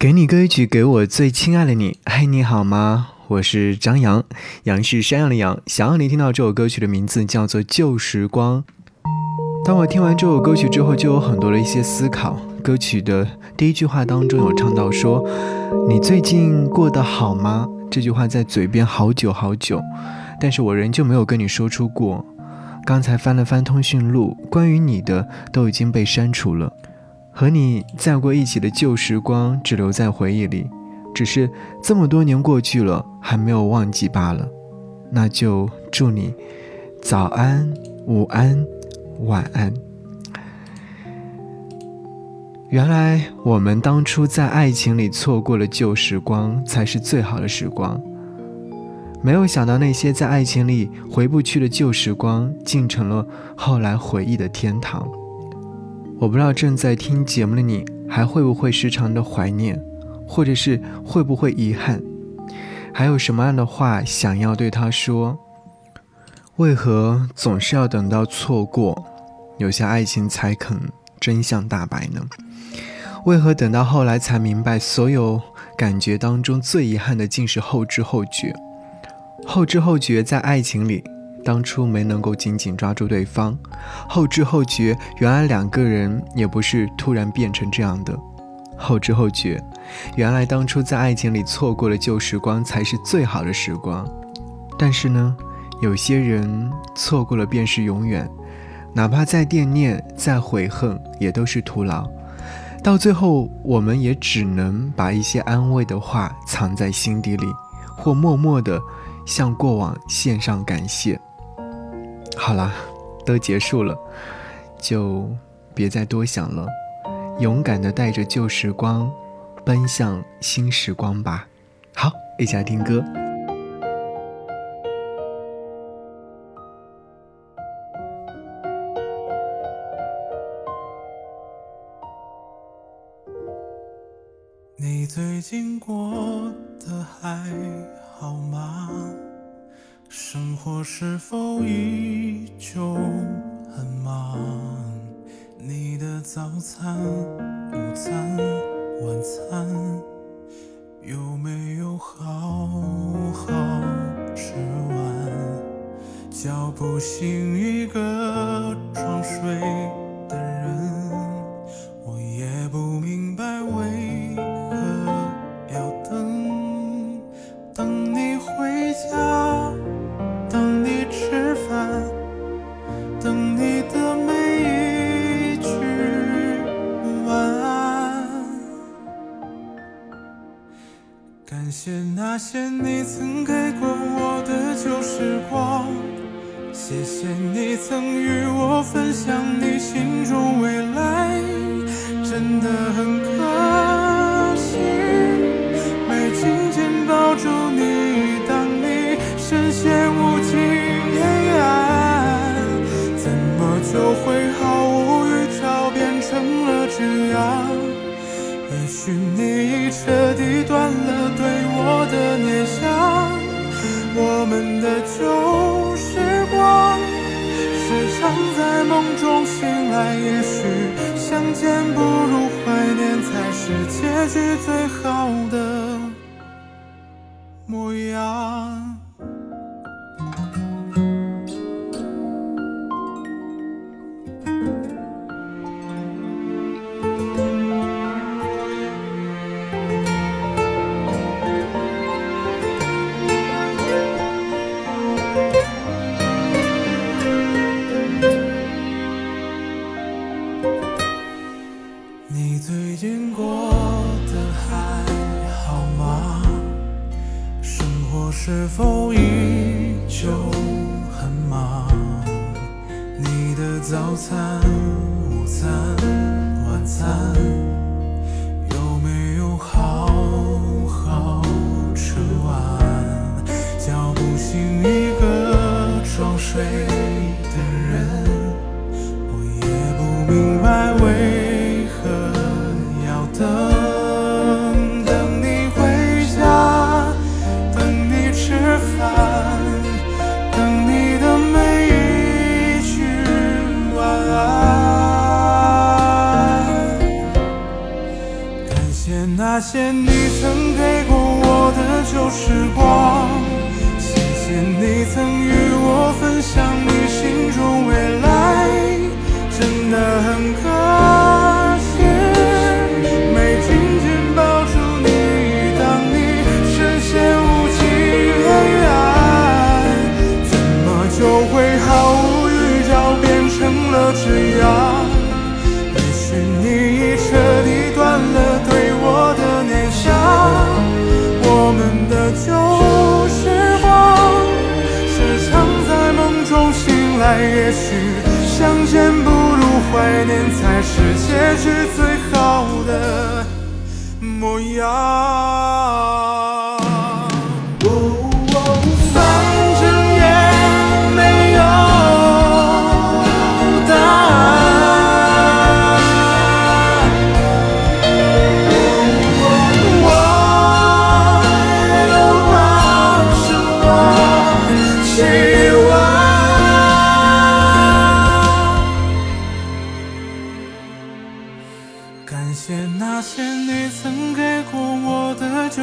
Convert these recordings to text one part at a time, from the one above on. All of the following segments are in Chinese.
给你歌曲，给我最亲爱的你。嘿，你好吗？我是张扬，杨是山羊的羊。想要你听到这首歌曲的名字叫做《旧时光》。当我听完这首歌曲之后，就有很多的一些思考。歌曲的第一句话当中有唱到说：“你最近过得好吗？”这句话在嘴边好久好久，但是我仍旧没有跟你说出过。刚才翻了翻通讯录，关于你的都已经被删除了。和你在过一起的旧时光只留在回忆里，只是这么多年过去了，还没有忘记罢了。那就祝你早安、午安、晚安。原来我们当初在爱情里错过了旧时光，才是最好的时光。没有想到那些在爱情里回不去的旧时光，竟成了后来回忆的天堂。我不知道正在听节目的你还会不会时常的怀念，或者是会不会遗憾？还有什么样的话想要对他说？为何总是要等到错过，有些爱情才肯真相大白呢？为何等到后来才明白，所有感觉当中最遗憾的竟是后知后觉？后知后觉在爱情里。当初没能够紧紧抓住对方，后知后觉，原来两个人也不是突然变成这样的。后知后觉，原来当初在爱情里错过了旧时光才是最好的时光。但是呢，有些人错过了便是永远，哪怕再惦念、再悔恨，也都是徒劳。到最后，我们也只能把一些安慰的话藏在心底里，或默默地向过往献上感谢。好啦，都结束了，就别再多想了，勇敢的带着旧时光，奔向新时光吧。好，一起来听歌。你最近过得还好吗？我是否依旧很忙你的早餐午餐晚餐有没有好好吃完？叫不醒一个装睡的人我也不明白为何要等。等你回家感谢那些你曾给过我的旧时光，谢谢你曾与我分享你心中未来，真的很也许你已彻底断了对我的念想，我们的旧时光，时常在梦中醒来。也许相见不如怀念，才是结局最好的模样。最近过得还好吗？生活是否依旧很忙？你的早餐、午餐、晚餐有没有好好吃完？叫不醒一个装睡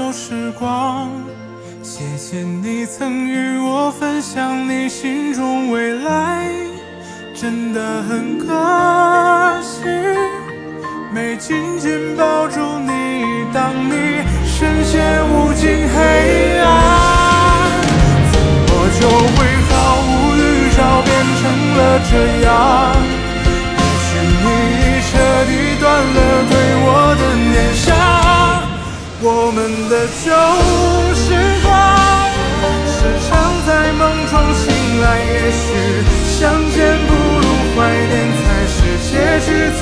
旧时光，谢谢你曾与我分享你心中未来，真的很可惜，没紧紧抱住你，当你深陷无尽黑暗，怎么就会毫无预兆变成了这样？的旧时光，时常在梦中醒来。也许相见不如怀念，才是结局最